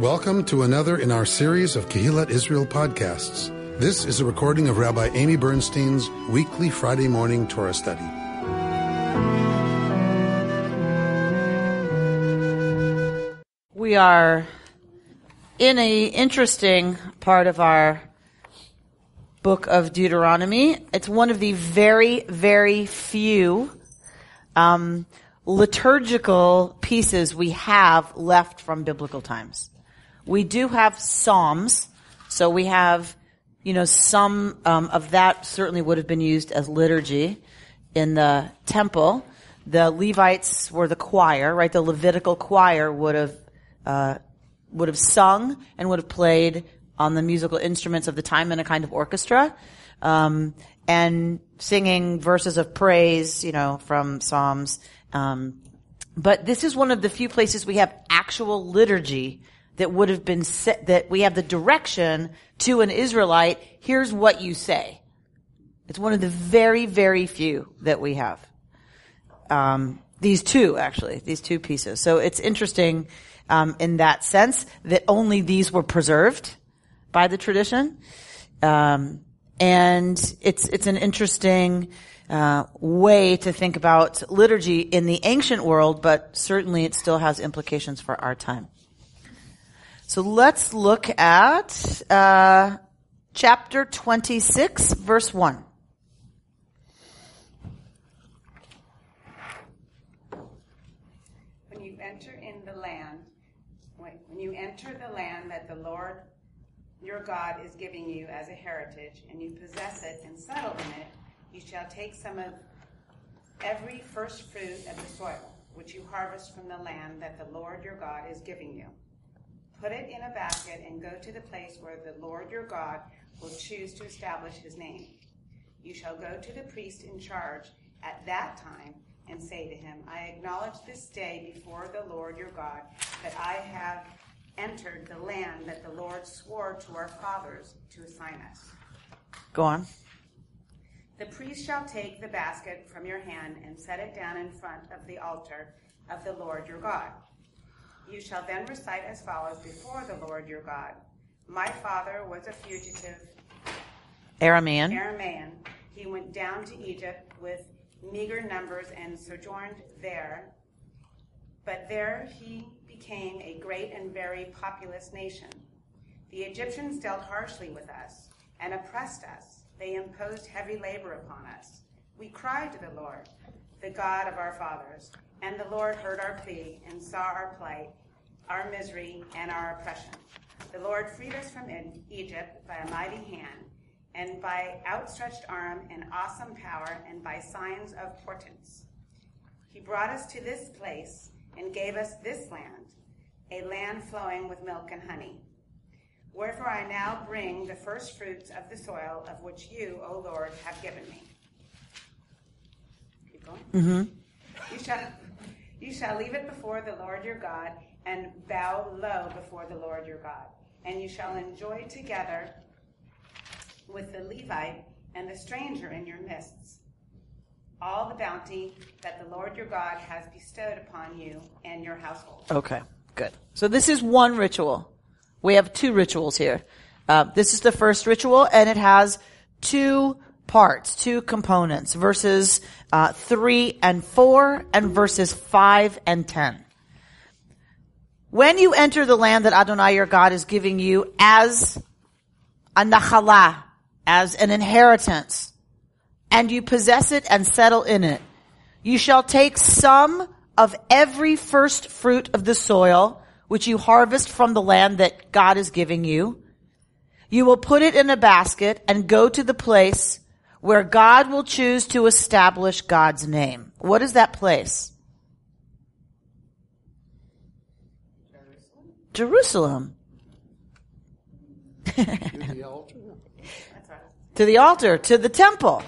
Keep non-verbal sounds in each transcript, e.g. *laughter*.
Welcome to another in our series of Kehillat Israel podcasts. This is a recording of Rabbi Amy Bernstein's weekly Friday morning Torah study. We are in a interesting part of our book of Deuteronomy. It's one of the very, very few um, liturgical pieces we have left from biblical times. We do have Psalms, so we have, you know, some um, of that certainly would have been used as liturgy in the temple. The Levites were the choir, right? The Levitical choir would have uh, would have sung and would have played on the musical instruments of the time in a kind of orchestra, um, and singing verses of praise, you know, from Psalms. Um, but this is one of the few places we have actual liturgy that would have been set, that we have the direction to an Israelite, here's what you say. It's one of the very, very few that we have. Um, these two, actually, these two pieces. So it's interesting um, in that sense that only these were preserved by the tradition, um, and it's it's an interesting uh, way to think about liturgy in the ancient world, but certainly it still has implications for our time. So let's look at uh, chapter 26, verse 1. When you enter in the land, when you enter the land that the Lord your God is giving you as a heritage, and you possess it and settle in it, you shall take some of every first fruit of the soil, which you harvest from the land that the Lord your God is giving you Put it in a basket and go to the place where the Lord your God will choose to establish his name. You shall go to the priest in charge at that time and say to him, I acknowledge this day before the Lord your God that I have entered the land that the Lord swore to our fathers to assign us. Go on. The priest shall take the basket from your hand and set it down in front of the altar of the Lord your God. You shall then recite as follows before the Lord your God. My father was a fugitive Aramean. Aramean. He went down to Egypt with meager numbers and sojourned there. But there he became a great and very populous nation. The Egyptians dealt harshly with us and oppressed us. They imposed heavy labor upon us. We cried to the Lord, the God of our fathers, and the Lord heard our plea and saw our plight, our misery, and our oppression. The Lord freed us from Egypt by a mighty hand, and by outstretched arm and awesome power, and by signs of portents. He brought us to this place and gave us this land, a land flowing with milk and honey. Wherefore I now bring the first fruits of the soil of which you, O Lord, have given me. Keep going. Mm-hmm. You shall you shall leave it before the Lord your God and bow low before the Lord your God. And you shall enjoy together with the Levite and the stranger in your midst all the bounty that the Lord your God has bestowed upon you and your household. Okay, good. So this is one ritual. We have two rituals here. Uh, this is the first ritual, and it has two parts, two components, verses uh, 3 and 4 and verses 5 and 10. When you enter the land that Adonai your God is giving you as a nachala, as an inheritance, and you possess it and settle in it, you shall take some of every first fruit of the soil which you harvest from the land that God is giving you. You will put it in a basket and go to the place where God will choose to establish God's name. What is that place? Jerusalem. Jerusalem. *laughs* to the altar, to the temple.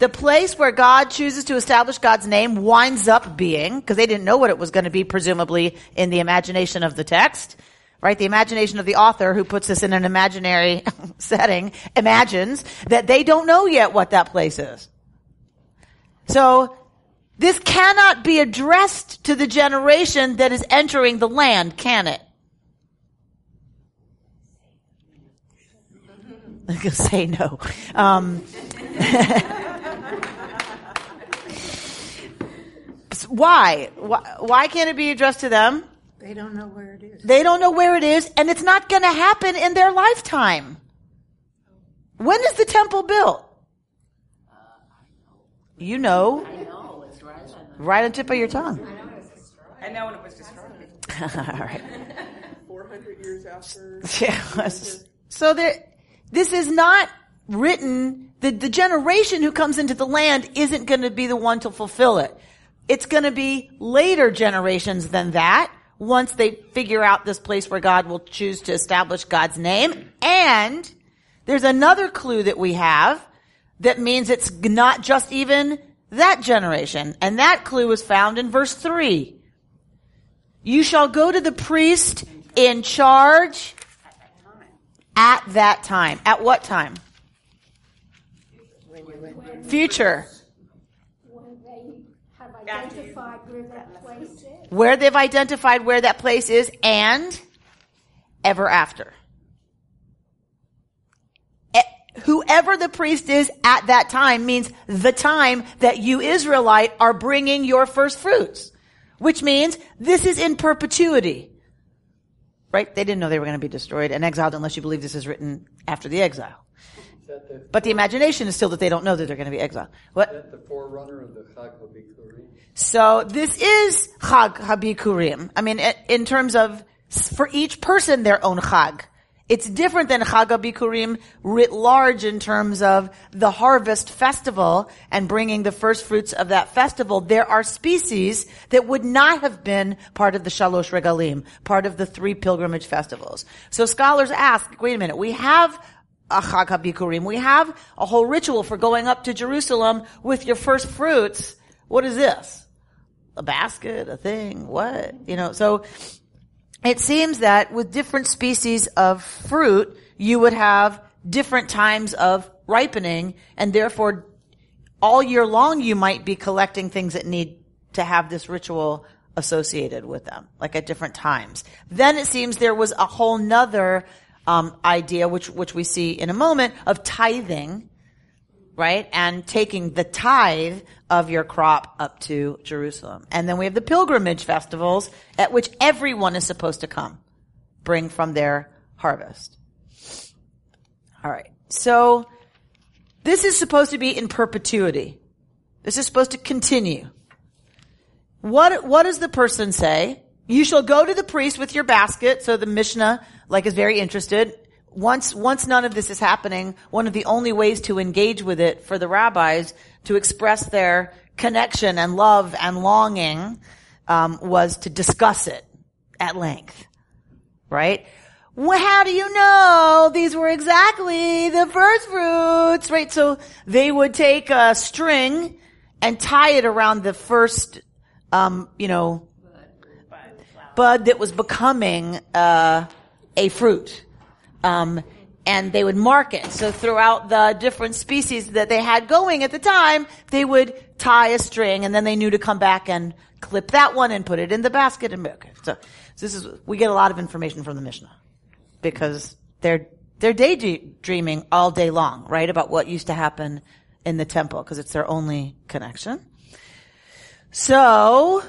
The place where God chooses to establish God's name winds up being, because they didn't know what it was going to be, presumably, in the imagination of the text, right? The imagination of the author who puts this in an imaginary *laughs* setting imagines that they don't know yet what that place is. So this cannot be addressed to the generation that is entering the land, can it? I'm going to say no. Um, *laughs* why? why? Why can't it be addressed to them? They don't know where it is. They don't know where it is, and it's not going to happen in their lifetime. When is the temple built? You know. Right on the tip of your tongue. I know when it was destroyed. *laughs* All right. 400 years after. *laughs* Yeah. So there, this is not written, the, the generation who comes into the land isn't going to be the one to fulfill it. It's going to be later generations than that once they figure out this place where God will choose to establish God's name. And there's another clue that we have that means it's not just even that generation. And that clue is found in verse three. You shall go to the priest in charge at that time. At what time? Future. When they have identified where that place is. Where they've identified where that place is and ever after. Whoever the priest is at that time means the time that you Israelite are bringing your first fruits. Which means this is in perpetuity. Right? They didn't know they were going to be destroyed and exiled unless you believe this is written after the exile. But the imagination is still that they don't know that they're going to be exiled. What? that the forerunner of the Chag HaBikurim? So this is Chag Habikurim. I mean, in terms of for each person their own Chag. It's different than Chag Habikurim writ large in terms of the harvest festival and bringing the first fruits of that festival. There are species that would not have been part of the Shalosh Regalim, part of the three pilgrimage festivals. So scholars ask, wait a minute, we have a Chag HaBikurim. We have a whole ritual for going up to Jerusalem with your first fruits. What is this? A basket? A thing? What? You know, so it seems that with different species of fruit, you would have different times of ripening and therefore all year long you might be collecting things that need to have this ritual associated with them, like at different times. Then it seems there was a whole nother um, idea, which which we see in a moment, of tithing, right, and taking the tithe of your crop up to Jerusalem. And then we have the pilgrimage festivals at which everyone is supposed to come, bring from their harvest. All right, so this is supposed to be in perpetuity. This is supposed to continue. What, what does the person say? You shall go to the priest with your basket. So the Mishnah, like, is very interested. Once, once none of this is happening, one of the only ways to engage with it for the rabbis to express their connection and love and longing, um, was to discuss it at length. Right? Well, how do you know these were exactly the first fruits? Right? So they would take a string and tie it around the first, um, you know, bud that was becoming uh, a fruit. Um, and they would mark it. So throughout the different species that they had going at the time, they would tie a string and then they knew to come back and clip that one and put it in the basket and okay. So, so this is, we get a lot of information from the Mishnah because they're, they're daydreaming all day long, right? About what used to happen in the temple because it's their only connection. So,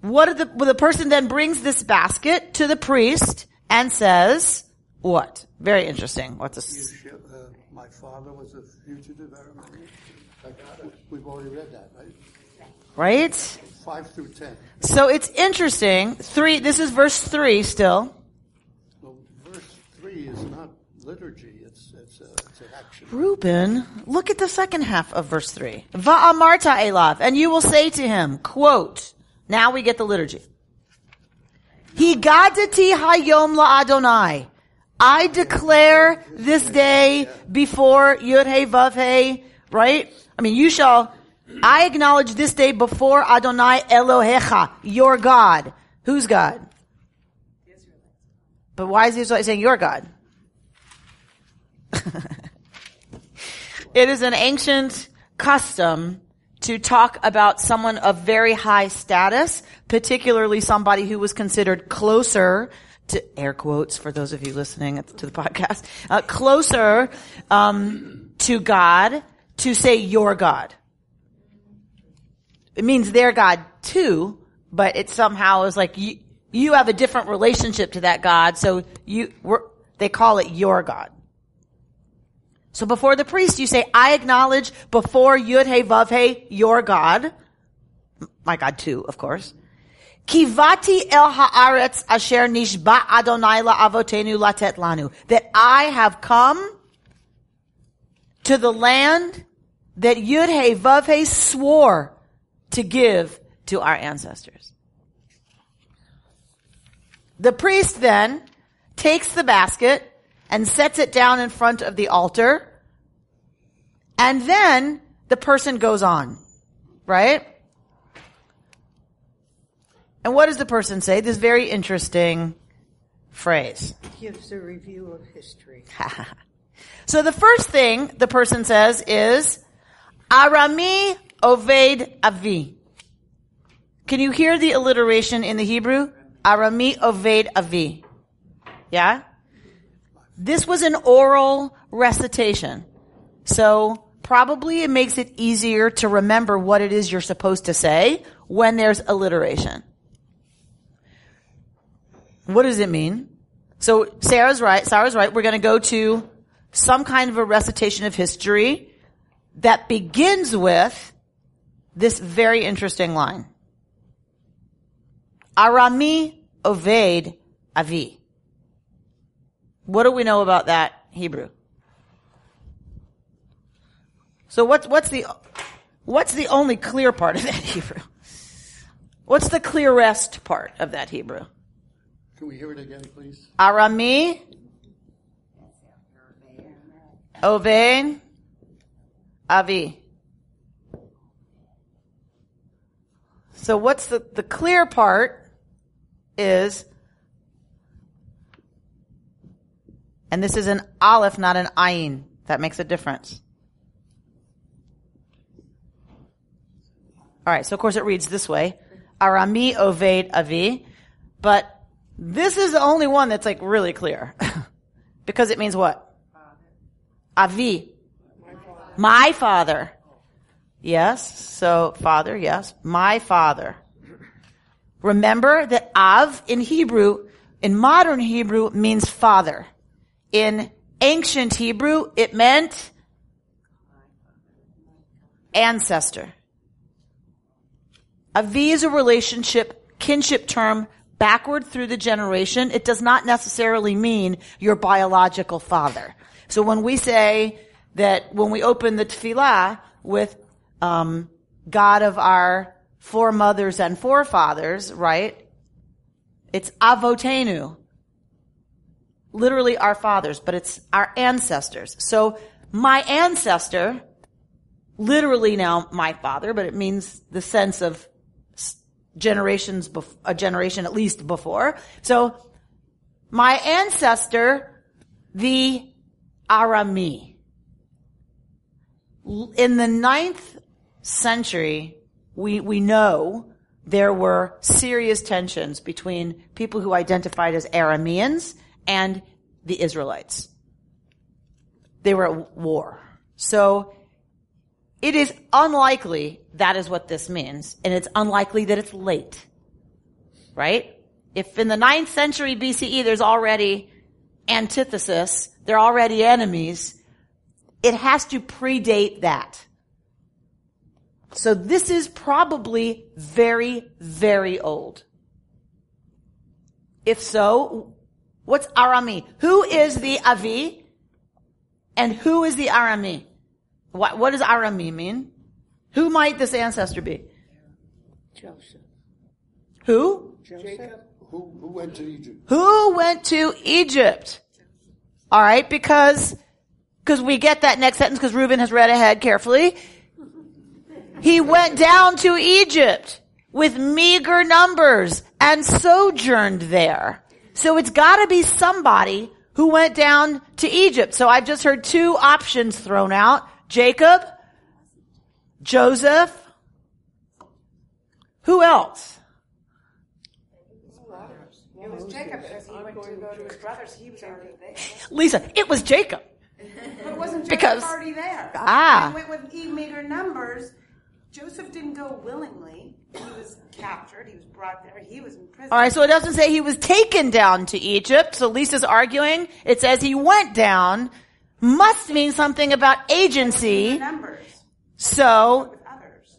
what the, well, the person then brings this basket to the priest and says, what? Very interesting. What's this? Uh, My father was a fugitive. We've already read that, right? Right? Five through ten. So it's interesting. Three, this is verse three still. Well, verse three is not liturgy, it's, it's, a, it's an action. Reuben, look at the second half of verse three. Va'amarta elav, and you will say to him, quote, now we get the liturgy. Higadati hayom la'adonai. I declare this day before Yud Hey Vav Hey, right? I mean, you shall, I acknowledge this day before Adonai Elohecha, your God. Who's God? But why is he saying your God? *laughs* it is an ancient custom to talk about someone of very high status, particularly somebody who was considered closer to air quotes for those of you listening to the podcast, uh, closer um, to God to say your God. It means their God too, but it somehow is like you, you have a different relationship to that God, so you, they call it your God. So before the priest, you say, I acknowledge before Yud He Vav He, your God. My God too, of course. Kivati el haaretz asher nishba Adonai la'avotenu latet lanu. That I have come to the land that Yud He Vav He swore to give to our ancestors. The priest then takes the basket and sets it down in front of the altar. And then the person goes on, right? And what does the person say? This very interesting phrase. Gives a review of history. *laughs* so the first thing the person says is, Arami Oved Avi. Can you hear the alliteration in the Hebrew? Arami Oved Avi. Yeah? This was an oral recitation. So probably it makes it easier to remember what it is you're supposed to say when there's alliteration. What does it mean? So Sarah's right. Sarah's right. We're going to go to some kind of a recitation of history that begins with this very interesting line. Arami Oved Avi. What do we know about that Hebrew? So what's, what's the, what's the only clear part of that *laughs* Hebrew? What's the clearest part of that Hebrew? Can we hear it again, please? Arami, Ovain, Avi. So what's the, the clear part is And this is an aleph, not an ayin. That makes a difference. All right, so of course it reads this way. Arami Oved Avi. But this is the only one that's like really clear. *laughs* because it means what? Avi. My father. Yes, so father, yes. My father. Remember that Av in Hebrew, in modern Hebrew, means father. In ancient Hebrew, it meant ancestor. Avi is a relationship, kinship term backward through the generation. It does not necessarily mean your biological father. So when we say that when we open the tefillah with um, God of our foremothers and forefathers, right? It's avotenu literally our fathers, but it's our ancestors. So my ancestor, literally now my father, but it means the sense of generations, bef- a generation at least before. So my ancestor, the Arami. In the ninth century, we, we know there were serious tensions between people who identified as Arameans and the Israelites. They were at war. So it is unlikely that is what this means, and it's unlikely that it's late. Right? If in the ninth century BCE there's already antithesis, they're already enemies, it has to predate that. So this is probably very, very old. If so, What's Arami? Who is the Avi? And who is the Arami? What, what does Arami mean? Who might this ancestor be? Joseph. Who? Jacob. Who, who went to Egypt? Who went to Egypt? All right, because because we get that next sentence because Reuben has read ahead carefully. He went down to Egypt with meager numbers and sojourned there. So it's gotta be somebody who went down to Egypt. So I've just heard two options thrown out. Jacob, Joseph, who else? It was Jacob because he went to go to his brothers. He was already there. *laughs* Lisa, it was Jacob. But it wasn't Because- already there. Ah. He went with e meager numbers. Joseph didn't go willingly. He was captured. He was brought there. He was in prison. All right, so it doesn't say he was taken down to Egypt. So Lisa's arguing. It says he went down. Must mean something about agency. numbers So, with others.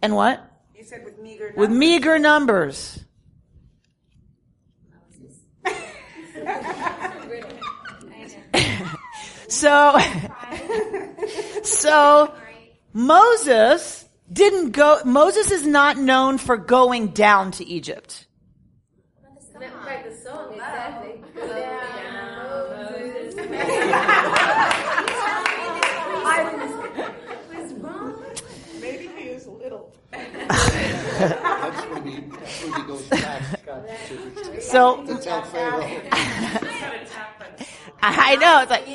and what? You said with meager numbers. With meager numbers. *laughs* so, so Moses didn't go, Moses is not known for going down to Egypt. Right, the song exactly. *laughs* That's when he, that's when he goes back to, So, to tell Pharaoh. I know. It's like,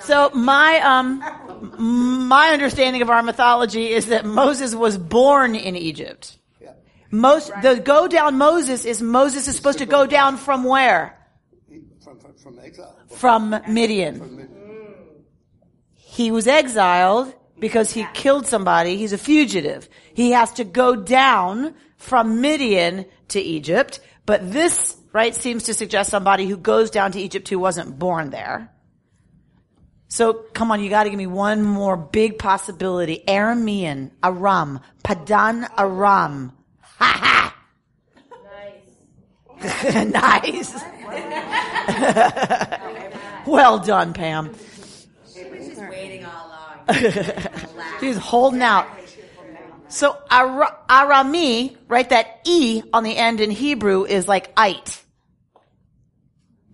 so my, um, my understanding of our mythology is that Moses was born in Egypt. Yeah. Most, the go down Moses is Moses is supposed to go down from where? From, from, from exile. From Midian. From He was exiled because he killed somebody. He's a fugitive. He has to go down from Midian to Egypt. But this, right, seems to suggest somebody who goes down to Egypt who wasn't born there. So come on, you gotta give me one more big possibility. Aramean, Aram, Padan Aram. Ha ha! *laughs* nice. Nice. *laughs* well done, Pam. She was just waiting along. *laughs* She's holding out. So Ara- Arami, right? That E on the end in Hebrew is like it.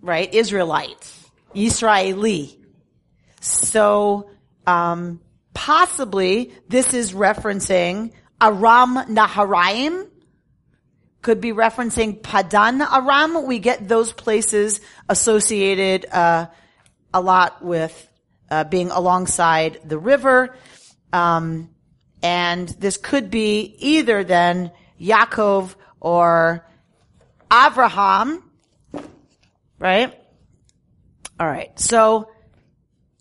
Right? Israelite. Israeli. So, um, possibly this is referencing Aram Naharaim. Could be referencing Padan Aram. We get those places associated, uh, a lot with, uh, being alongside the river. Um, and this could be either then Yaakov or Abraham, right? All right. So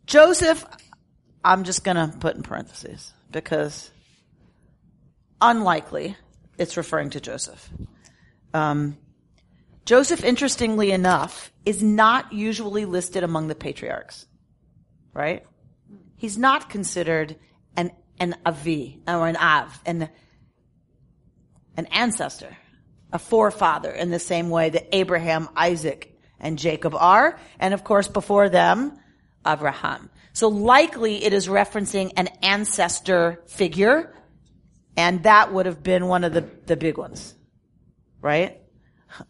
Joseph, I'm just going to put in parentheses because unlikely it's referring to Joseph. Um, Joseph, interestingly enough, is not usually listed among the patriarchs, right? He's not considered an an avi or an av, an an ancestor, a forefather in the same way that Abraham, Isaac, and Jacob are, and of course before them, Abraham. So likely it is referencing an ancestor figure, and that would have been one of the, the big ones, right?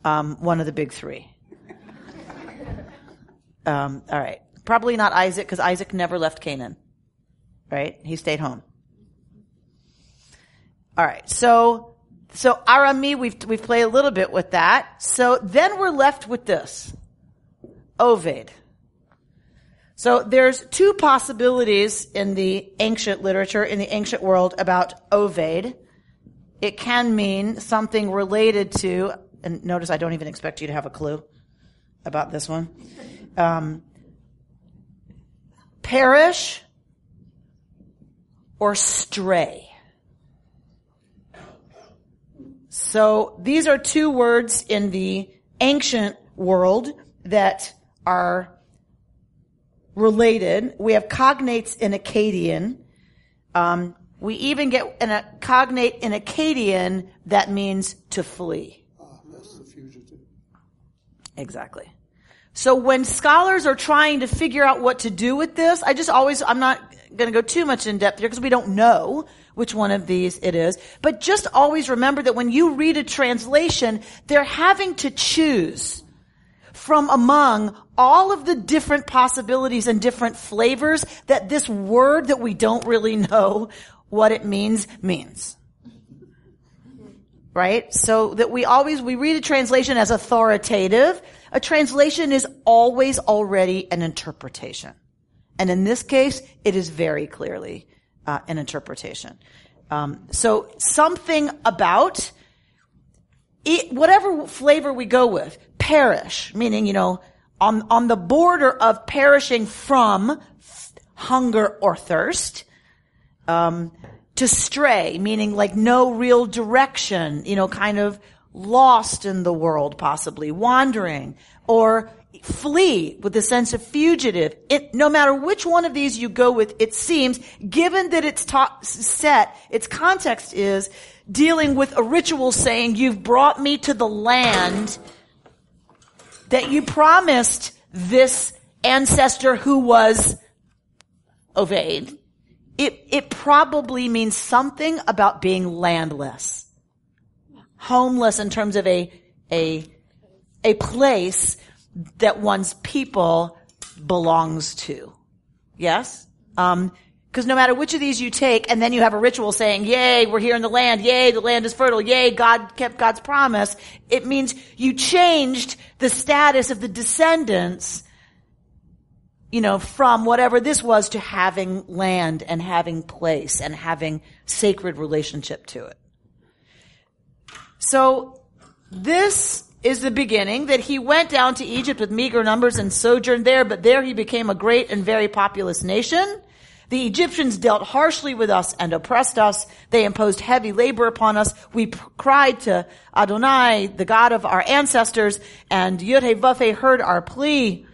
Um, one of the big three. *laughs* Um, all right. Probably not Isaac because Isaac never left Canaan, right? He stayed home. All right. So, so Arami, we've, we've played a little bit with that. So then we're left with this. Oved. So there's two possibilities in the ancient literature, in the ancient world about Oved. It can mean something related to, and notice I don't even expect you to have a clue about this one. Um, perish or stray. So these are two words in the ancient world that are related. We have cognates in Akkadian. Um, we even get an, a cognate in Akkadian that means to flee. Ah, that's the fugitive. Exactly. So when scholars are trying to figure out what to do with this, I just always, I'm not going to go too much in depth here because we don't know which one of these it is. But just always remember that when you read a translation, they're having to choose from among all of the different possibilities and different flavors that this word that we don't really know what it means means. Right? So that we always, we read a translation as authoritative. A translation is always already an interpretation. And in this case, it is very clearly uh, an interpretation. Um, so something about it, whatever flavor we go with, perish, meaning, you know, on, on the border of perishing from hunger or thirst, um, to stray, meaning like no real direction, you know, kind of lost in the world, possibly wandering, or flee with the sense of fugitive. It, no matter which one of these you go with, it seems, given that it's ta- set, its context is dealing with a ritual saying, you've brought me to the land that you promised this ancestor who was Oved. It, it probably means something about being landless. Homeless in terms of a, a, a place that one's people belongs to. Yes? Um, because no matter which of these you take, and then you have a ritual saying, yay, we're here in the land, yay, the land is fertile, yay, God kept God's promise, it means you changed the status of the descendants, you know, from whatever this was to having land and having place and having sacred relationship to it. So, this is the beginning that he went down to Egypt with meager numbers and sojourned there, but there he became a great and very populous nation. The Egyptians dealt harshly with us and oppressed us. They imposed heavy labor upon us. We p- cried to Adonai, the God of our ancestors, and Yud-Heh heard our plea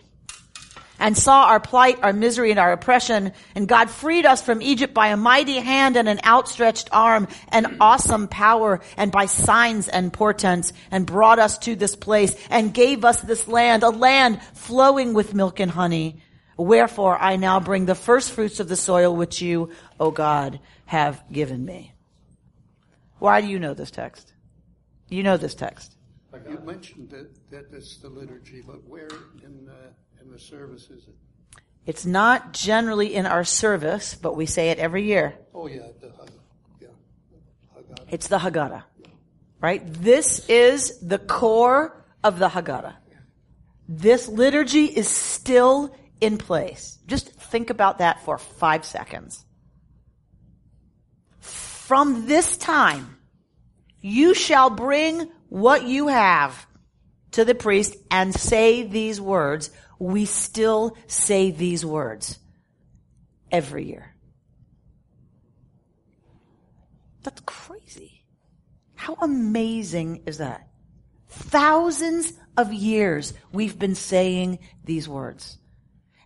and saw our plight, our misery, and our oppression. And God freed us from Egypt by a mighty hand and an outstretched arm, an awesome power, and by signs and portents, and brought us to this place, and gave us this land, a land flowing with milk and honey. Wherefore I now bring the first fruits of the soil which you, O God, have given me. Why do you know this text? You know this text. You mentioned that, that it's the liturgy, but where in the, in the service is it? It's not generally in our service, but we say it every year. Oh yeah, the yeah. Haggadah. It's the Haggadah. Right? This is the core of the Haggadah. This liturgy is still in place. Just think about that for five seconds. From this time, you shall bring what you have to the priest and say these words. We still say these words every year. That's crazy. How amazing is that? Thousands of years we've been saying these words.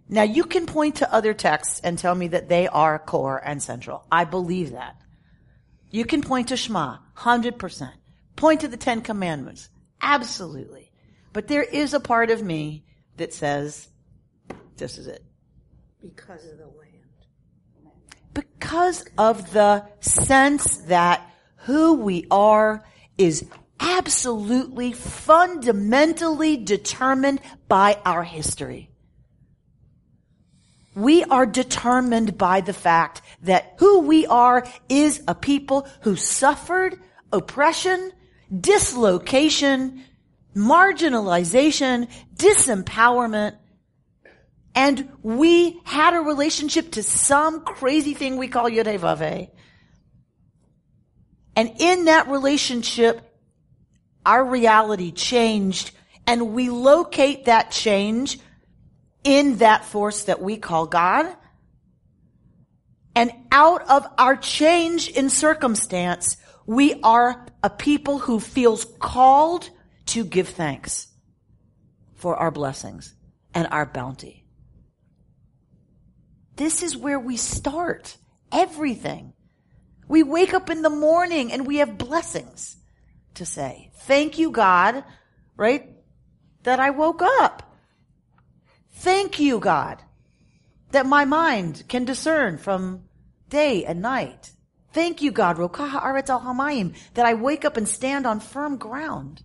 Now you can point to other texts and tell me that they are core and central. I believe that. You can point to Shema, 100%. Point to the Ten Commandments. Absolutely. But there is a part of me that says, this is it. Because of the land. Because of the sense that who we are is absolutely fundamentally determined by our history. We are determined by the fact that who we are is a people who suffered oppression, dislocation, marginalization, disempowerment, and we had a relationship to some crazy thing we call Yodevave. And in that relationship, our reality changed and we locate that change in that force that we call God. And out of our change in circumstance, we are a people who feels called to give thanks for our blessings and our bounty. This is where we start everything. We wake up in the morning and we have blessings to say. Thank you, God, right? That I woke up. Thank you, God, that my mind can discern from day and night. Thank you, God, al Hamayim, that I wake up and stand on firm ground.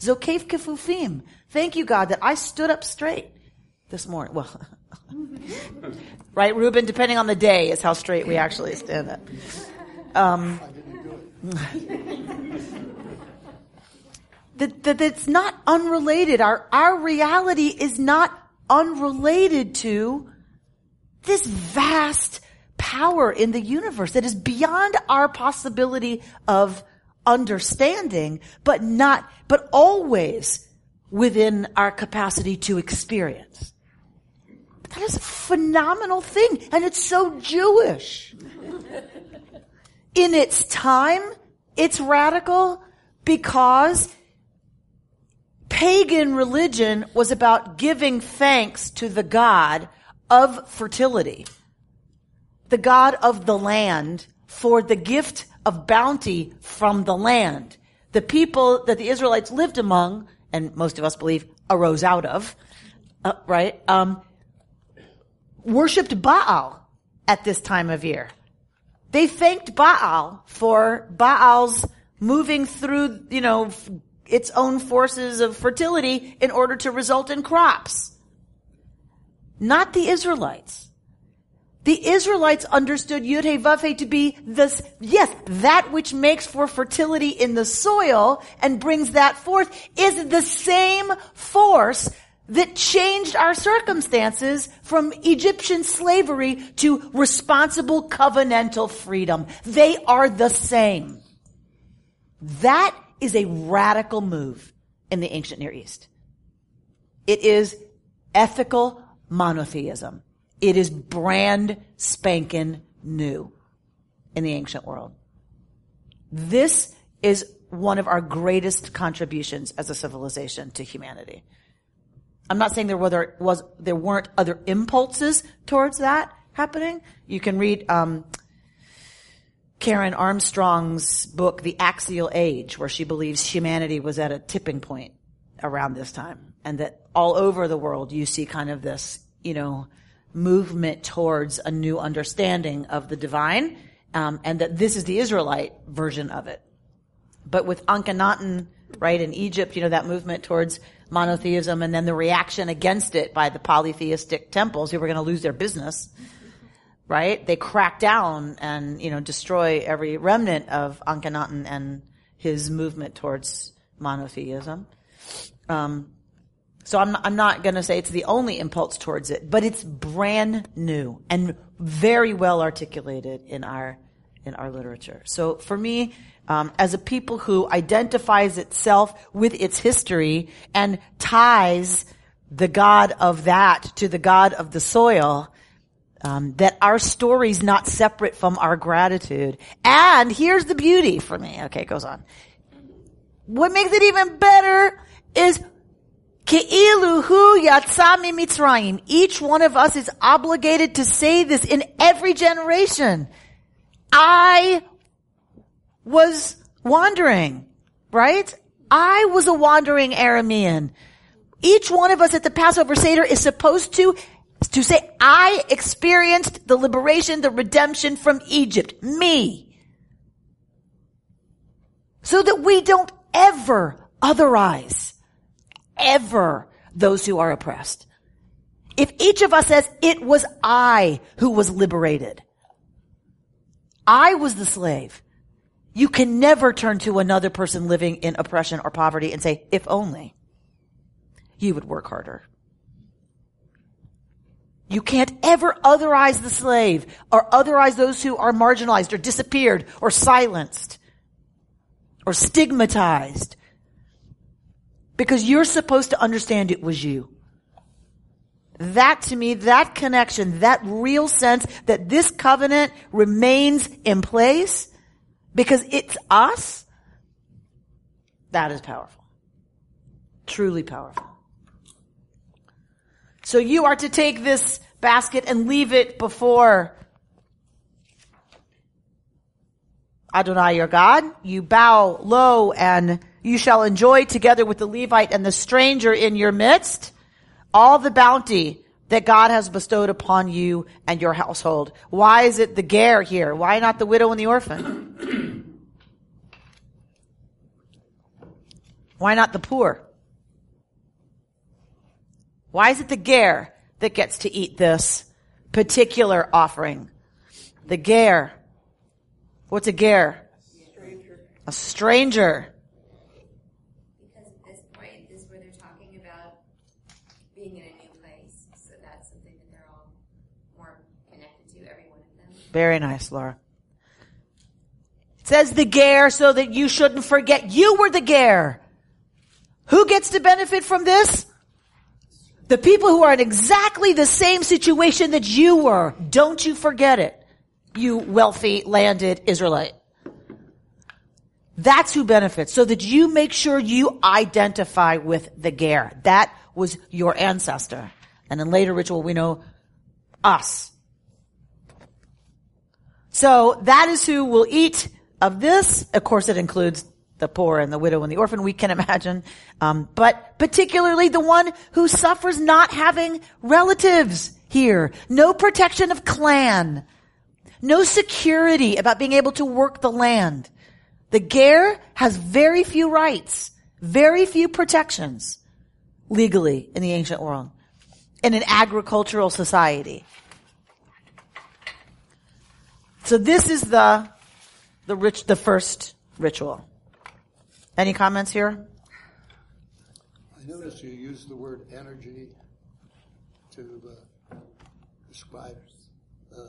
Zokef Kefufim. Thank you, God, that I stood up straight this morning. Well, *laughs* right, Reuben? Depending on the day is how straight we actually stand up. Um, *laughs* that, that it's not unrelated. Our, our reality is not unrelated to this vast power in the universe that is beyond our possibility of understanding, but not, but always within our capacity to experience. That is a phenomenal thing, and it's so Jewish. In its time, it's radical because pagan religion was about giving thanks to the God of fertility, the God of the land for the gift of bounty from the land. The people that the Israelites lived among, and most of us believe arose out of, uh, right, um, worshipped Baal at this time of year. They thanked Baal for Baal's moving through, you know, its own forces of fertility in order to result in crops. Not the Israelites. The Israelites understood Yud He to be this, yes, that which makes for fertility in the soil and brings that forth is the same force that changed our circumstances from Egyptian slavery to responsible covenantal freedom. They are the same. That is a radical move in the ancient Near East. It is ethical monotheism. It is brand spanking new in the ancient world. This is one of our greatest contributions as a civilization to humanity. I'm not saying there were, was, there weren't other impulses towards that happening. You can read, um, Karen Armstrong's book, The Axial Age, where she believes humanity was at a tipping point around this time and that all over the world you see kind of this, you know, movement towards a new understanding of the divine, um, and that this is the Israelite version of it. But with Akhenaten, right, in Egypt, you know, that movement towards monotheism and then the reaction against it by the polytheistic temples who were going to lose their business right? They crack down and, you know, destroy every remnant of Akhenaten and his movement towards monotheism. Um, so I'm, I'm not going to say it's the only impulse towards it, but it's brand new and very well articulated in our in our literature. So for me, um, as a people who identifies itself with its history and ties the God of that to the God of the soil, um, that our story's not separate from our gratitude. And here's the beauty for me. Okay, it goes on. What makes it even better is Ke'ilu hu yatzami mitzrayim. Each one of us is obligated to say this in every generation. I was wandering, right? I was a wandering Aramean. Each one of us at the Passover Seder is supposed to to say, I experienced the liberation, the redemption from Egypt. Me. So that we don't ever otherize, ever those who are oppressed. If each of us says, it was I who was liberated. I was the slave. You can never turn to another person living in oppression or poverty and say, if only you would work harder. You can't ever otherize the slave or otherize those who are marginalized or disappeared or silenced or stigmatized because you're supposed to understand it was you. That to me, that connection, that real sense that this covenant remains in place because it's us, that is powerful. Truly powerful. So you are to take this basket and leave it before Adonai your God. You bow low and you shall enjoy together with the Levite and the stranger in your midst all the bounty that God has bestowed upon you and your household. Why is it the ger here? Why not the widow and the orphan? *clears throat* Why not the poor? Why is it the ger that gets to eat this particular offering? The ger. What's a ger? Stranger. A stranger. Because at this point, this is where they're talking about being in a new place. So that's something that they're all more connected to, every one of them. Very nice, Laura. It says the ger so that you shouldn't forget you were the ger. Who gets to benefit from this? The people who are in exactly the same situation that you were. Don't you forget it. You wealthy landed Israelite. That's who benefits. So that you make sure you identify with the ger. That was your ancestor. And in later ritual, we know us. So that is who will eat of this. Of course, it includes the poor and the widow and the orphan, we can imagine. Um, but particularly the one who suffers not having relatives here. No protection of clan. No security about being able to work the land. The ger has very few rights, very few protections legally in the ancient world, in an agricultural society. So this is the, the rich, the first ritual. Any comments here? I noticed you used the word energy to uh, describe uh,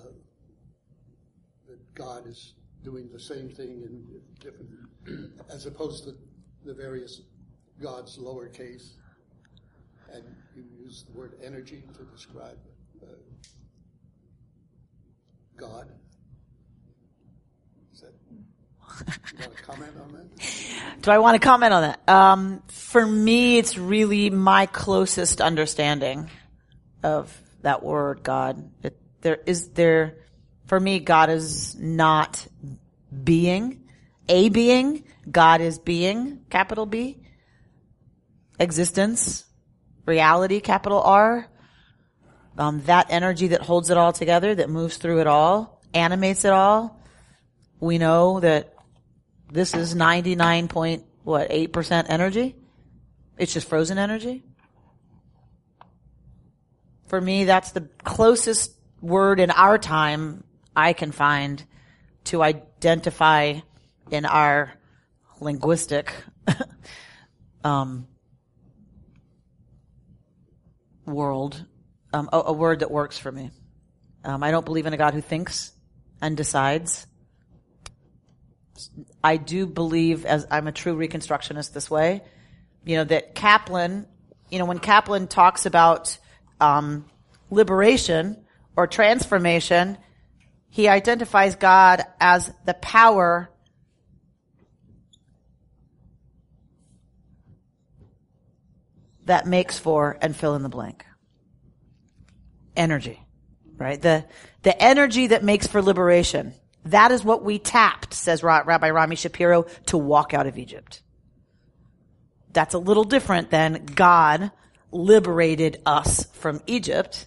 that God is doing the same thing in different, as opposed to the various gods lowercase. And you use the word energy to describe uh, God. Is that, you want to comment on that? *laughs* Do I want to comment on that? Um, for me, it's really my closest understanding of that word, God. It, there is there, for me, God is not being, a being. God is being, capital B. Existence, reality, capital R. Um, that energy that holds it all together, that moves through it all, animates it all. We know that this is 99 point, what, 8% energy? It's just frozen energy? For me, that's the closest word in our time I can find to identify in our linguistic *laughs* um, world um, a, a, word that works for me. Um, I don't believe in a God who thinks and decides. I do believe, as I'm a true Reconstructionist this way, you know, that Kaplan, you know, when Kaplan talks about um, liberation or transformation, he identifies God as the power that makes for and fill in the blank. Energy, right? The, the energy that makes for liberation. That is what we tapped, says Rabbi Rami Shapiro, to walk out of Egypt. That's a little different than God liberated us from Egypt,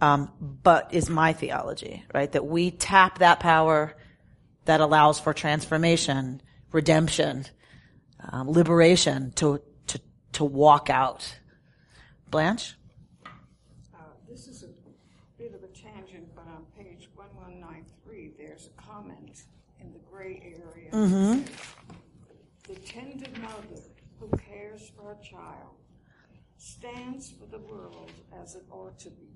um, but is my theology, right? That we tap that power that allows for transformation, redemption, um, liberation to, to, to walk out. Blanche? Uh, this is a bit of a tangent, but on page 1193, there's a comment in the gray area. Mm-hmm. The tender mother who cares for a child stands for the world as it ought to be.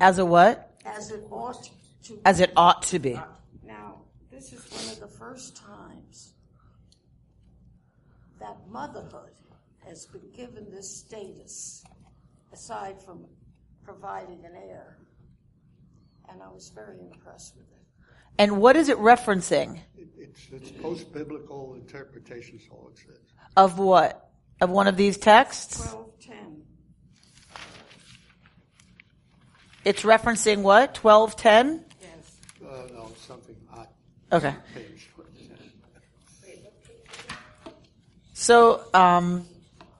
As a what? As it ought to As it ought to be. Now, this is one of the first times that motherhood has been given this status, aside from providing an heir. And I was very impressed with it. And what is it referencing? It's, it's post-biblical interpretation, is all it says. Of what? Of one of these texts? 1210. It's referencing what? 1210? Yes. Uh, no, something odd. Okay. Page. So, um,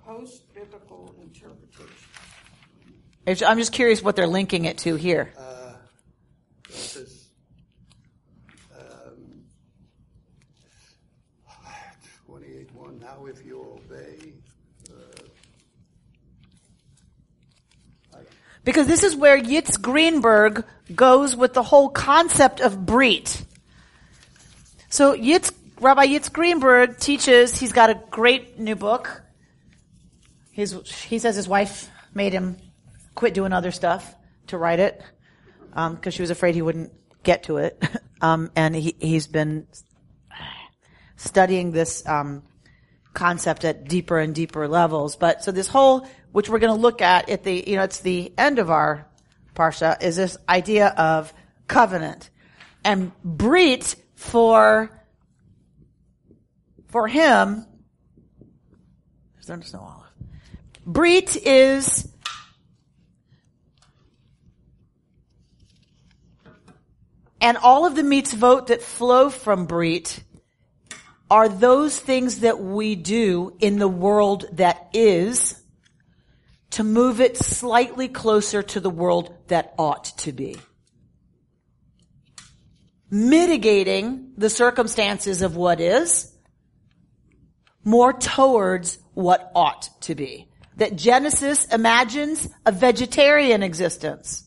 Post biblical interpretation. I'm just curious what they're linking it to here. Uh, it says, um, 28.1, now if you obey, uh, Because this is where Yitz Greenberg goes with the whole concept of Brit. So Yitz, Rabbi Yitz Greenberg teaches, he's got a great new book. His, he says his wife made him quit doing other stuff to write it, um, cause she was afraid he wouldn't get to it. *laughs* Um, and he, he's been studying this um, concept at deeper and deeper levels. But so this whole, which we're going to look at at the, you know, it's the end of our parsha, is this idea of covenant and brit for for him. There's no olive. Brit is and all of the mitzvot that flow from Brit are those things that we do in the world that is to move it slightly closer to the world that ought to be. Mitigating the circumstances of what is more towards what ought to be. That Genesis imagines a vegetarian existence.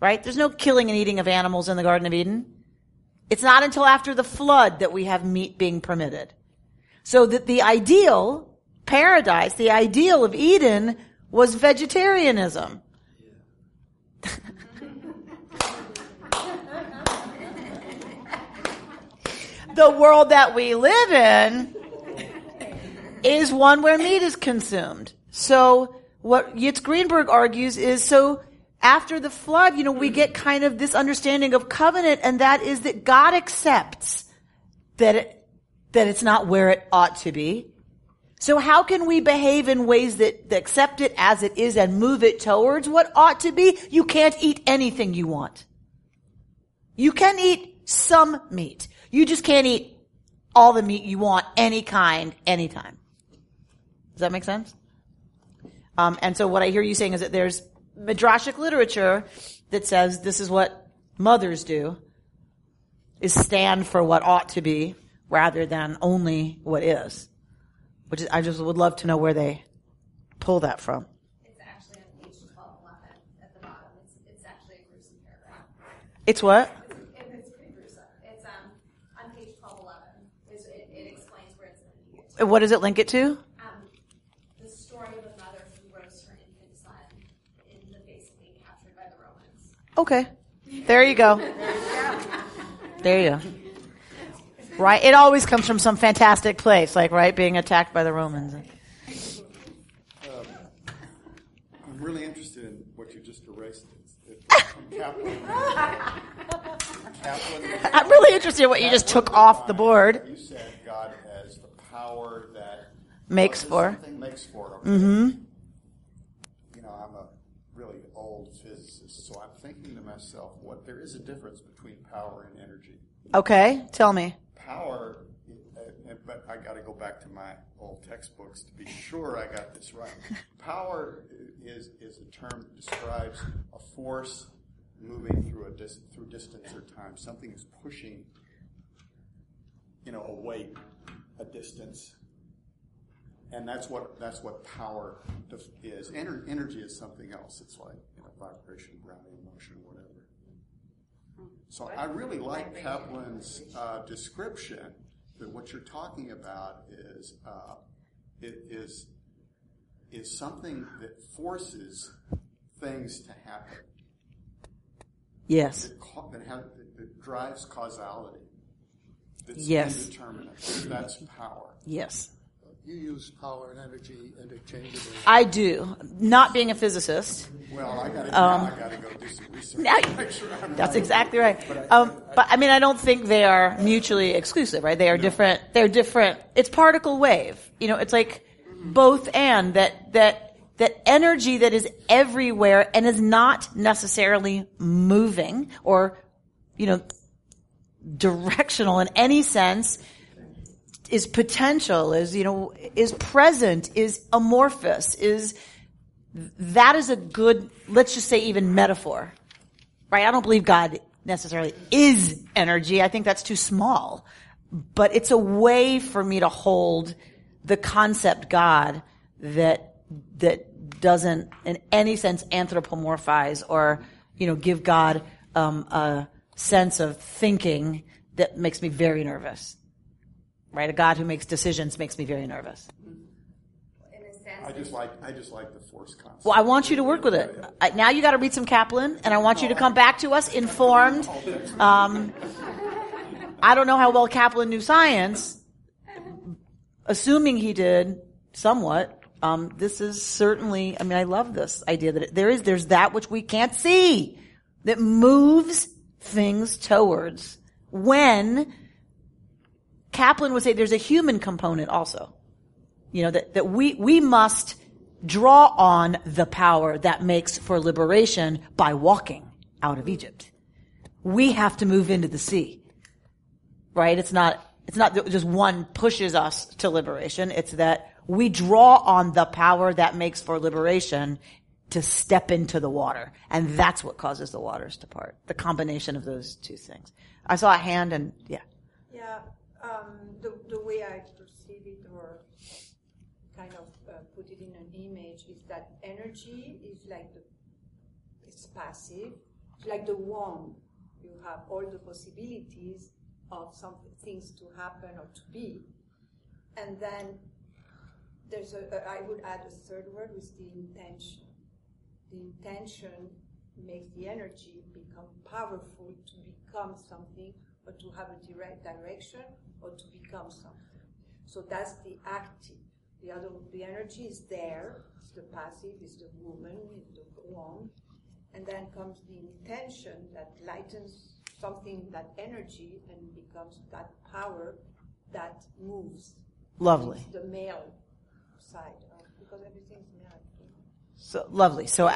Right? There's no killing and eating of animals in the Garden of Eden. It's not until after the flood that we have meat being permitted. So that the ideal paradise, the ideal of Eden was vegetarianism. *laughs* the world that we live in is one where meat is consumed. So what Yitz Greenberg argues is so after the flood, you know, we get kind of this understanding of covenant and that is that God accepts that it, that it's not where it ought to be. So how can we behave in ways that, that accept it as it is and move it towards what ought to be? You can't eat anything you want. You can eat some meat. You just can't eat all the meat you want, any kind, anytime. Does that make sense? Um, and so what I hear you saying is that there's midrashic literature that says this is what mothers do, is stand for what ought to be rather than only what is. Which is, I just would love to know where they pull that from. It's actually on page 1211 at the bottom. It's, it's actually a gruesome paragraph. It's what? It's, it's pretty gruesome. It's um, on page 1211. It's, it, it explains where it's going to be used. What does it link it to? Um, the story of a mother who roasts her infant son in the face of being captured by the Romans. Okay. There you go. There you go. Right? It always comes from some fantastic place, like, right, being attacked by the Romans. I'm really interested in what you just erased. It's, it's from Kaplan. Kaplan. I'm really interested in what you just took off the board. You said God has the power that Makes for. makes for. Okay? Mm-hmm. You know, I'm a really old physicist, so I'm thinking to myself, what there is a difference between power and energy. Okay, tell me. Power, uh, but I got to go back to my old textbooks to be sure I got this right. *laughs* Power is is a term that describes a force moving through a dis- through distance or time. Something is pushing, you know, a weight, a distance, and that's what that's what power is. Ener- energy is something else. It's like you know, vibration, gravity, motion, whatever. So I really like Kaplan's uh, description that what you're talking about is uh, it is is something that forces things to happen. Yes. That, ca- that, have, that, that drives causality. That's Yes. indeterminate. That's power. Yes. You use power and energy interchangeably. I do. Not being a physicist. Well, I got Um, I to go do some research. Now- sure That's right. exactly right. Um, but I mean, I don't think they are mutually exclusive, right? They are different. They're different. It's particle wave. You know, it's like both and that that that energy that is everywhere and is not necessarily moving or you know directional in any sense is potential is you know is present is amorphous is that is a good let's just say even metaphor right? I don't believe god necessarily is energy. I think that's too small. But it's a way for me to hold the concept god that that doesn't in any sense anthropomorphize or you know give god um, a sense of thinking that makes me very nervous right a god who makes decisions makes me very nervous In a sense, I just like I just like the force concept. well, I want you to work with it. I, now you got to read some Kaplan, and I want you to come back to us informed. Um, I don't know how well Kaplan knew science, assuming he did somewhat, um, this is certainly, I mean, I love this idea that there is, there's that which we can't see that moves things towards when Kaplan would say there's a human component also. You know, that, that we, we must draw on the power that makes for liberation by walking out of Egypt. We have to move into the sea. Right? It's not, it's not just one pushes us to liberation. It's that we draw on the power that makes for liberation to step into the water. And that's what causes the waters to part. The combination of those two things. I saw a hand and, yeah. Yeah, um, the, the way I perceive it or kind of uh, put it in an image is that energy is like the, it's passive. It's like the wand. You have all the possibilities of some things to happen or to be. And then there's a, I would add a third word with the intention. The intention makes the energy become powerful to become something or to have a direct direction or to become something. So that's the active. The other, the energy is there. It's the passive, it's the woman, it's the one. And then comes the intention that lightens something, that energy, and becomes that power that moves. Lovely. It's the male side, of, because everything's male. So lovely. So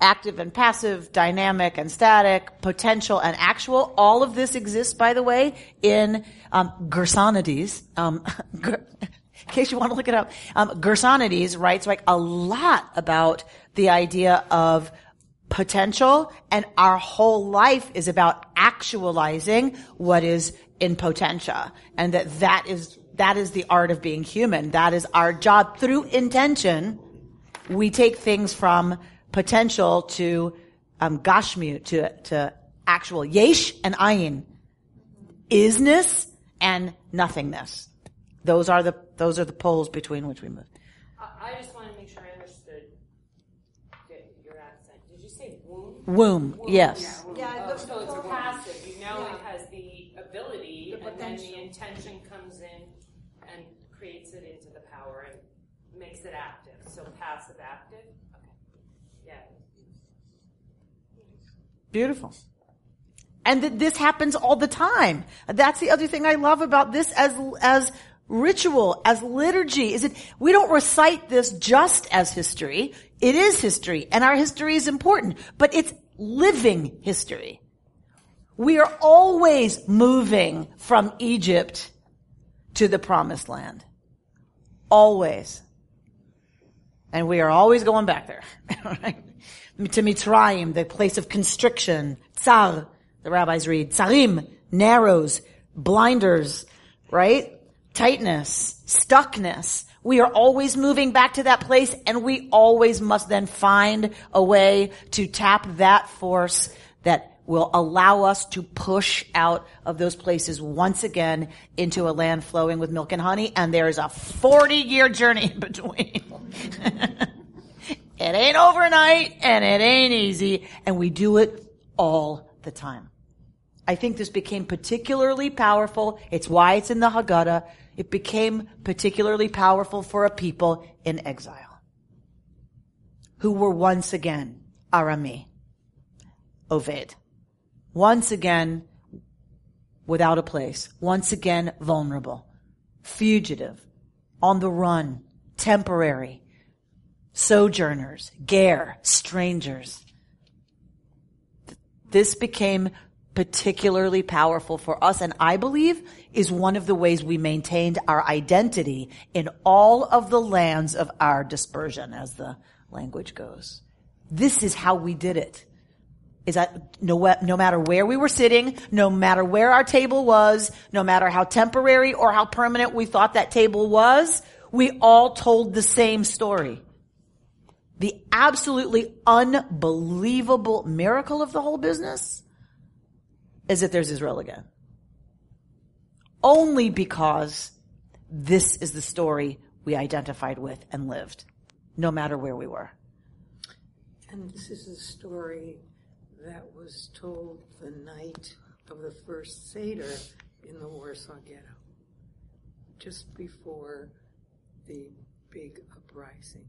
active and passive, dynamic and static, potential and actual. All of this exists, by the way, in um, Gersonides. Um, *laughs* in case you want to look it up, um, Gersonides writes like a lot about the idea of potential, and our whole life is about actualizing what is in potentia, and that that is that is the art of being human. That is our job through intention. We take things from potential to um, gashmiut, to to actual yesh and ayin, isness and nothingness. Those are the those are the poles between which we move. I, I just want to make sure I understood your accent. Did you say womb? Womb, Womb, yes. Yeah, womb. Yeah, oh, so it's the- passive. You know Yeah. it has the ability, The and then the intention comes in and creates it into the power and makes it active. So passive active. Okay. Yeah. Beautiful. And that this happens all the time. That's the other thing I love about this as, as ritual, as liturgy, is it, we don't recite this just as history. It is history, and our history is important, but it's living history. We are always moving from Egypt to the promised land. Always. And we are always going back there. *laughs* To Mitzrayim, the place of constriction. Tsar, the rabbis read. Tsarim, narrows, blinders, right? Tightness, stuckness. We are always moving back to that place and we always must then find a way to tap that force that will allow us to push out of those places once again into a land flowing with milk and honey. And there is a 40 year journey in between. *laughs* it ain't overnight and it ain't easy. And we do it all the time. I think this became particularly powerful. It's why it's in the Haggadah. It became particularly powerful for a people in exile who were once again Arami, Oved. Once again without a place. Once again vulnerable. Fugitive. On the run. Temporary. Sojourners. Ger. Strangers. This became particularly powerful for us and I believe is one of the ways we maintained our identity in all of the lands of our dispersion as the language goes. This is how we did it. Is that no, no matter where we were sitting, no matter where our table was, no matter how temporary or how permanent we thought that table was, we all told the same story. The absolutely unbelievable miracle of the whole business is that there's Israel again. Only because this is the story we identified with and lived, no matter where we were. And this is a story that was told the night of the first Seder in the Warsaw Ghetto. just before the big uprising.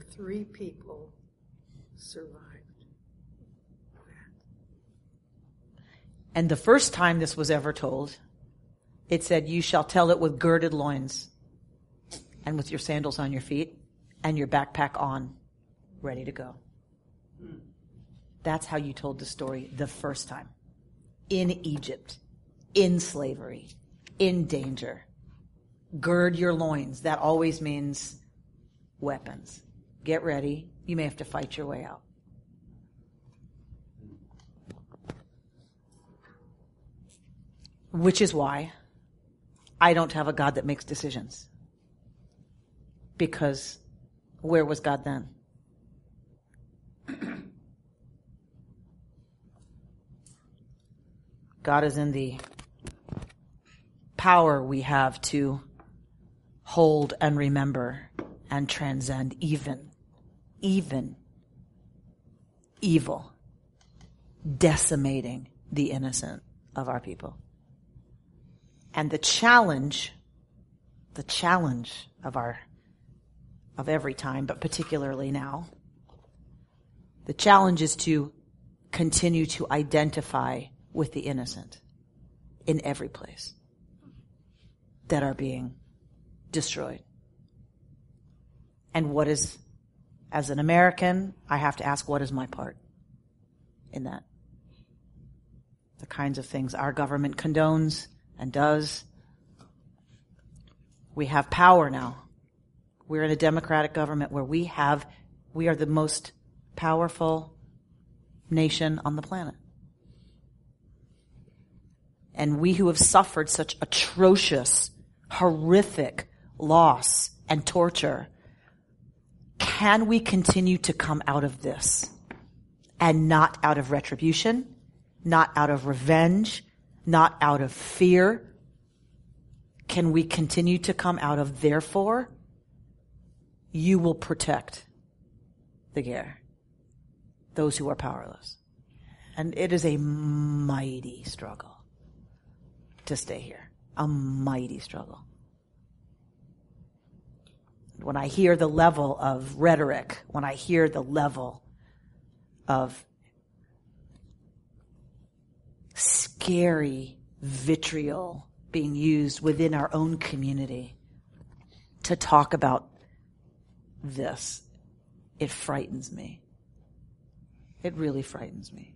Three people survived. And the first time this was ever told, it said, You shall tell it with girded loins and with your sandals on your feet and your backpack on, ready to go. That's how you told the story the first time. In Egypt, in slavery, in danger. Gird your loins. That always means weapons. Get ready. You may have to fight your way out. Which is why I don't have a God that makes decisions. Because where was God then? *clears throat* God is in the power we have to hold and remember and transcend even, even evil, decimating the innocent of our people. And the challenge, the challenge of our, of every time, but particularly now, the challenge is to continue to identify with the innocent in every place that are being destroyed. And what is, as an American, I have to ask, what is my part in that? The kinds of things our government condones and does. We have power now. We're in a democratic government where we have, we are the most powerful nation on the planet. And we who have suffered such atrocious, horrific loss and torture, can we continue to come out of this and not out of retribution, not out of revenge, not out of fear? Can we continue to come out of therefore? You will protect the ger, those who are powerless. And it is a mighty struggle to stay here. A mighty struggle. When I hear the level of rhetoric, when I hear the level of scary vitriol being used within our own community to talk about this, it frightens me. It really frightens me.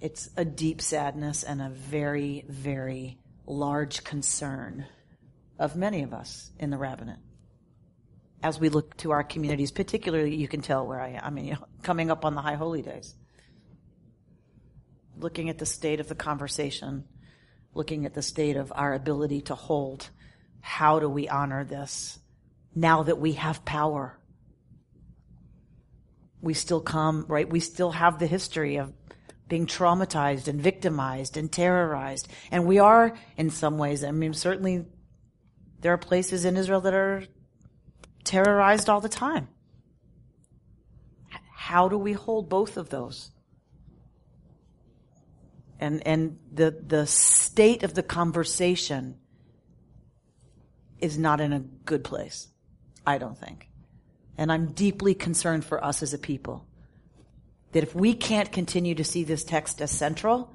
It's a deep sadness and a very, very large concern of many of us in the rabbinate. As we look to our communities, particularly, you can tell where I am. I mean, *laughs* you know, coming up on the High Holy Days, looking at the state of the conversation, looking at the state of our ability to hold. How do we honor this now that we have power? We still come, right? We still have the history of being traumatized and victimized and terrorized. And we are in some ways, I mean, certainly there are places in Israel that are terrorized all the time. How do we hold both of those? And, and the, the state of the conversation is not in a good place, I don't think. And I'm deeply concerned for us as a people that if we can't continue to see this text as central,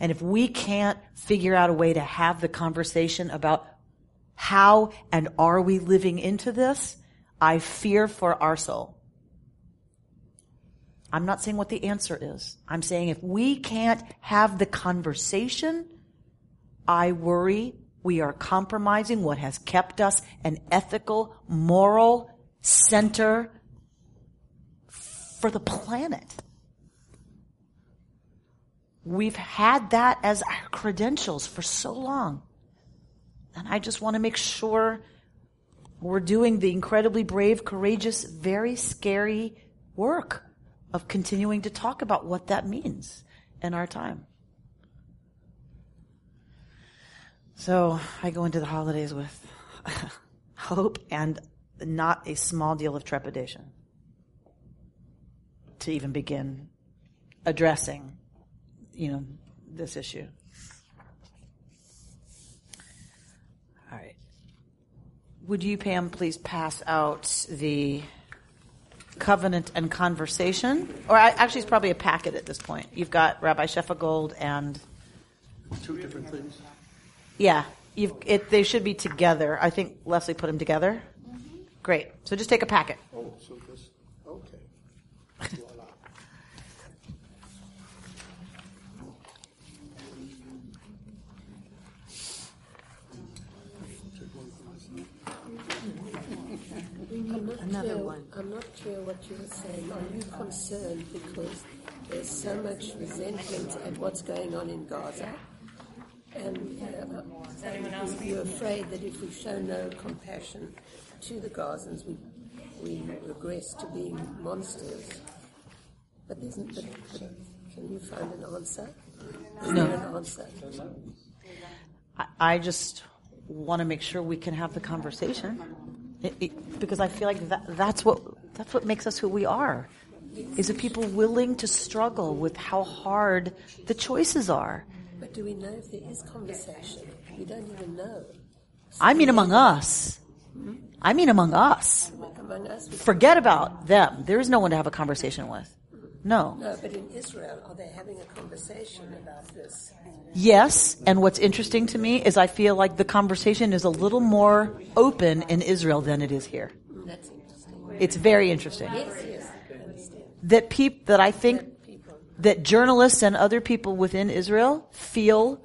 and if we can't figure out a way to have the conversation about how and are we living into this, I fear for our soul. I'm not saying what the answer is. I'm saying if we can't have the conversation, I worry we are compromising what has kept us an ethical, moral center for the planet. We've had that as our credentials for so long. And I just want to make sure we're doing the incredibly brave, courageous, very scary work of continuing to talk about what that means in our time. So I go into the holidays with *laughs* hope and not a small deal of trepidation to even begin addressing, you know, this issue. All right. Would you, Pam, please pass out the covenant and conversation? Or I, actually, it's probably a packet at this point. You've got Rabbi Shefa Gold and Two different things. yeah, you've, it, they should be together. I think Leslie put them together. Mm-hmm. Great. So just take a packet. Oh, so this, okay. Voila. I'm not Another clear, one. I'm not clear what you were saying. Are you concerned because there's so much resentment at what's going on in Gaza? And uh, you're afraid that if we show no compassion to the Gazans, we, we regress to being monsters. But, there's, but, but can you find an answer? Is No. an answer? I, I just want to make sure we can have the conversation It- it- because I feel like that, that's what that's what makes us who we are. Is a people willing to struggle with how hard the choices are. But do we know if there is conversation? We don't even know. I mean, among us. I mean, among us. Among us, Forget about them. There is no one to have a conversation with. No. No, but in Israel, are they having a conversation about this? Yes, and what's interesting to me is I feel like the conversation is a little more open in Israel than it is here. That's interesting. It's very interesting. Yes, yes, That peop, that I think that journalists and other people within Israel feel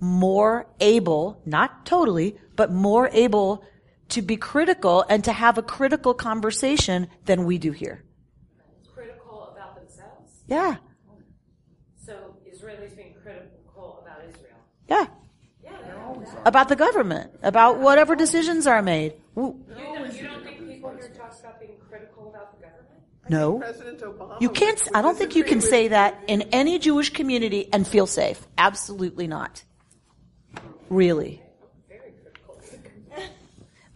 more able, not totally, but more able to be critical and to have a critical conversation than we do here. Critical about themselves. Yeah. So Israelis being critical about Israel. Yeah. Yeah, About the government, about whatever decisions are made. W- You don't, you don't think people here talk about being critical about the government? No. President Obama. You can't, I don't think you can say that in any Jewish community and feel safe. Absolutely not. Really.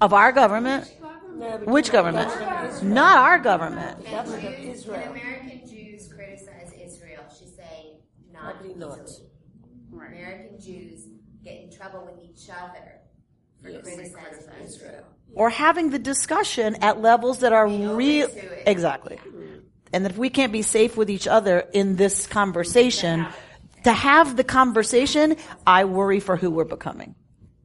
Of our government? Which government? Not our government. Government of Israel. When American Jews criticize Israel, she's saying not Probably not. easily. American Jews get in trouble with each other for Yes. criticizing Israel. Or having the discussion at levels that are real. Exactly. And that if we can't be safe with each other in this conversation, to have the conversation, I worry for who we're becoming.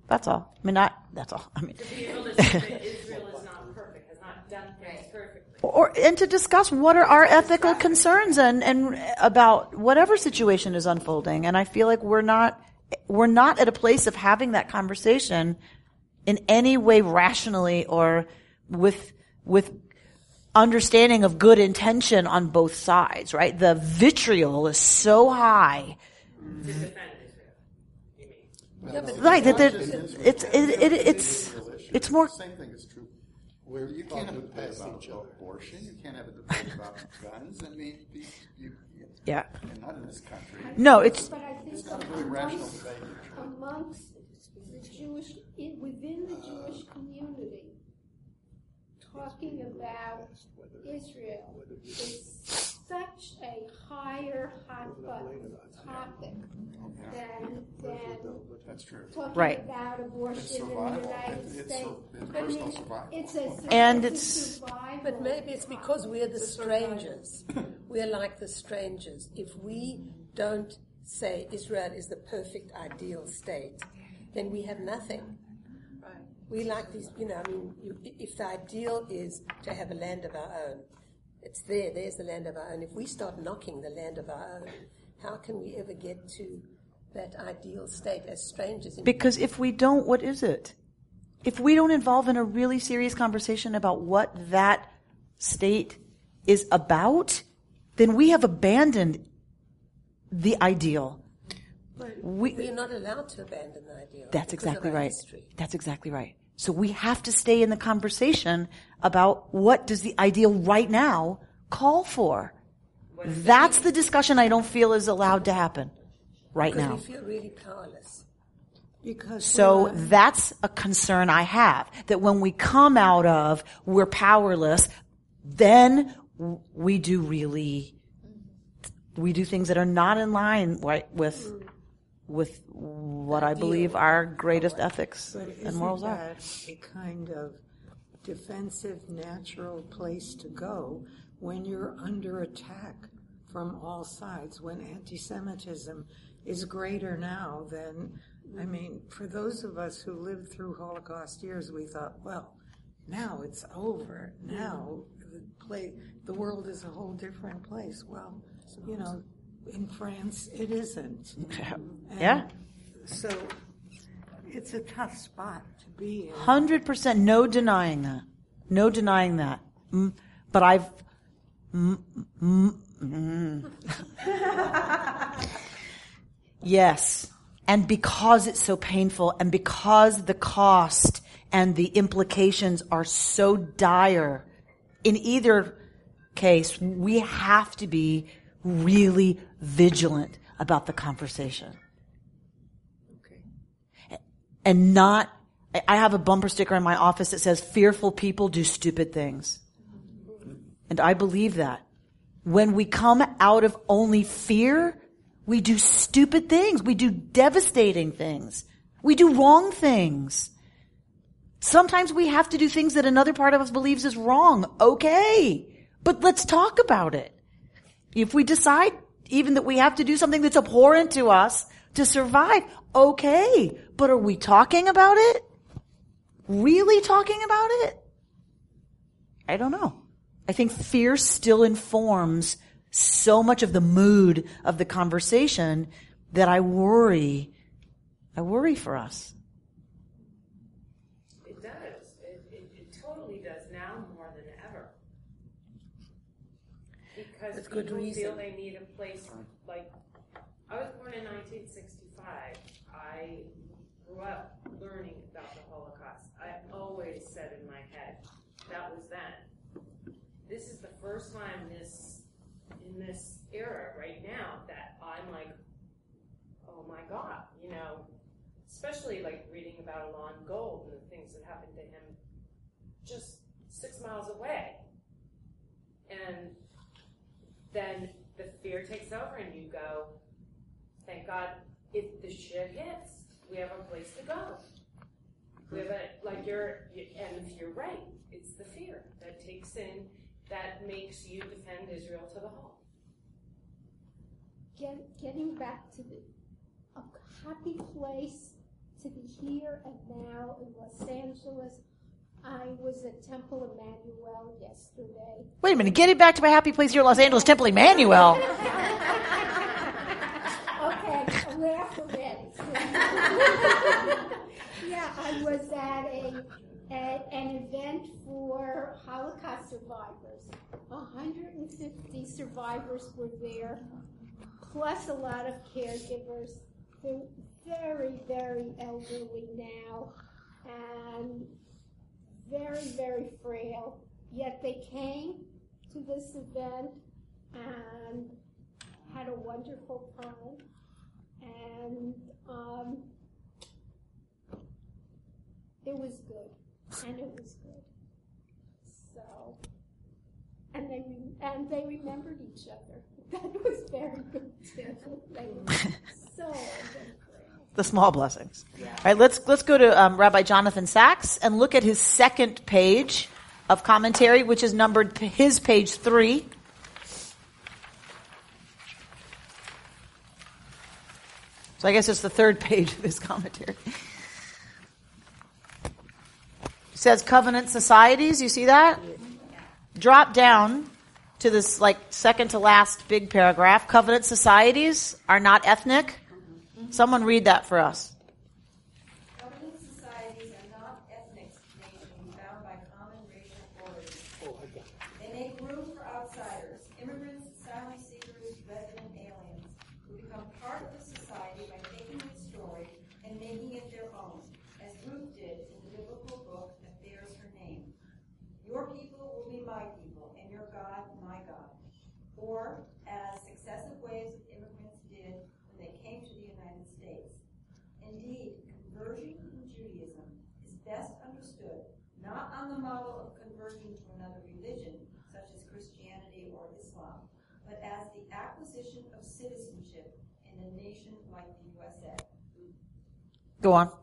That's all. I mean, not, that's all. I mean, To be able to say that *laughs* Israel is not perfect, has not done things perfectly. Or and to discuss what are our ethical concerns and and about whatever situation is unfolding. And i feel like we're not we're not at a place of having that conversation in any way rationally or with with understanding of good intention on both sides right? The vitriol is so high. Right that there, it's it, it, it's it's more Same thing is true. Where you can't have a debate about abortion, you can't have a debate about *laughs* guns. I mean, you, you, you, Yeah. and not in this country. No, it's- But I think it's not a really rational amongst, debate. amongst the Jewish, within the Jewish community, talking about Israel is such a higher hot button topic than, than That's true. talking Right. about abortion It's in the survival. United It's States. sur- it's I personal mean, survival. It's a, And it's survival But maybe it's because we're the strangers. We're like the strangers. If we don't say Israel is the perfect ideal state, then we have nothing. We like these, you know, I mean, you, if the ideal is to have a land of our own, it's there, there's the land of our own. If we start knocking the land of our own, how can we ever get to that ideal state as strangers? In Because if we don't, what is it? If we don't involve in a really serious conversation about what that state is about, then we have abandoned the ideal. we, we're not allowed to abandon the ideal. That's exactly right. history. That's exactly right. So we have to stay in the conversation about what does the ideal right now call for. That's the discussion I don't feel is allowed to happen right now. we feel really powerless. Because So that's a concern I have that when we come out of we're powerless, then we do really we do things that are not in line right with mm. with what I believe our greatest ethics But and isn't morals are. a kind of defensive, natural place to go when you're under attack from all sides? When anti-Semitism is greater now than, I mean, for those of us who lived through Holocaust years, we thought, well, now it's over. Now the play, the world is a whole different place. Well, you know, in France, it isn't. Yeah. So it's a tough spot to be in. Hundred percent, no denying that, no denying that. Mm, but I've, mm. *laughs* yes, and because it's so painful, and because the cost and the implications are so dire, in either case, we have to be really vigilant about the conversation Okay. and not I- I have a bumper sticker in my office that says fearful people do stupid things. And I believe that. When we come out of only fear, we do stupid things. We do devastating things. We do wrong things. Sometimes we have to do things that another part of us believes is wrong. Okay. But let's talk about it. If we decide even that we have to do something that's abhorrent to us to survive, okay. But are we talking about it? Really talking about it? I don't know. I think fear still informs so much of the mood of the conversation that I worry, I worry for us. It does. It, it, it totally does now more than ever. Because With good people reason. feel they need a place like I was born in 1965. I grew up learning about the Holocaust. I always said in my head that was then. This is the first time this in this era right now that I'm like, oh my god, you know, especially like reading about Alon Gold and the things that happened to him just six miles away. And then the fear takes over and you go, thank God, if the shit hits, we have a place to go. We have a, like you're, and if you're right, it's the fear that takes in, that makes you defend Israel to the whole. Get, getting back to the a happy place to be here and now in Los Angeles. I was at Temple Emanuel yesterday. Wait a minute, get it back to my happy place here in Los Angeles, Temple Emanuel. *laughs* Okay, laugh already. *laughs* yeah, I was at a at an event for Holocaust survivors. 150 survivors were there, plus a lot of caregivers. They're very, very elderly now, and very, very frail. Yet they came to this event and had a wonderful time. And um, it was good, and it was good. So, and they re- and they remembered each other. *laughs* That was very good too. They were *laughs* so the small blessings. All right, let's let's go to um, Rabbi Jonathan Sacks and look at his second page of commentary, which is numbered p- his page three. So I guess it's the third *laughs* page of his commentary. Says covenant societies. You see that? Drop down to this like second to last big paragraph. Covenant societies are not ethnic. Someone read that for us. Go on.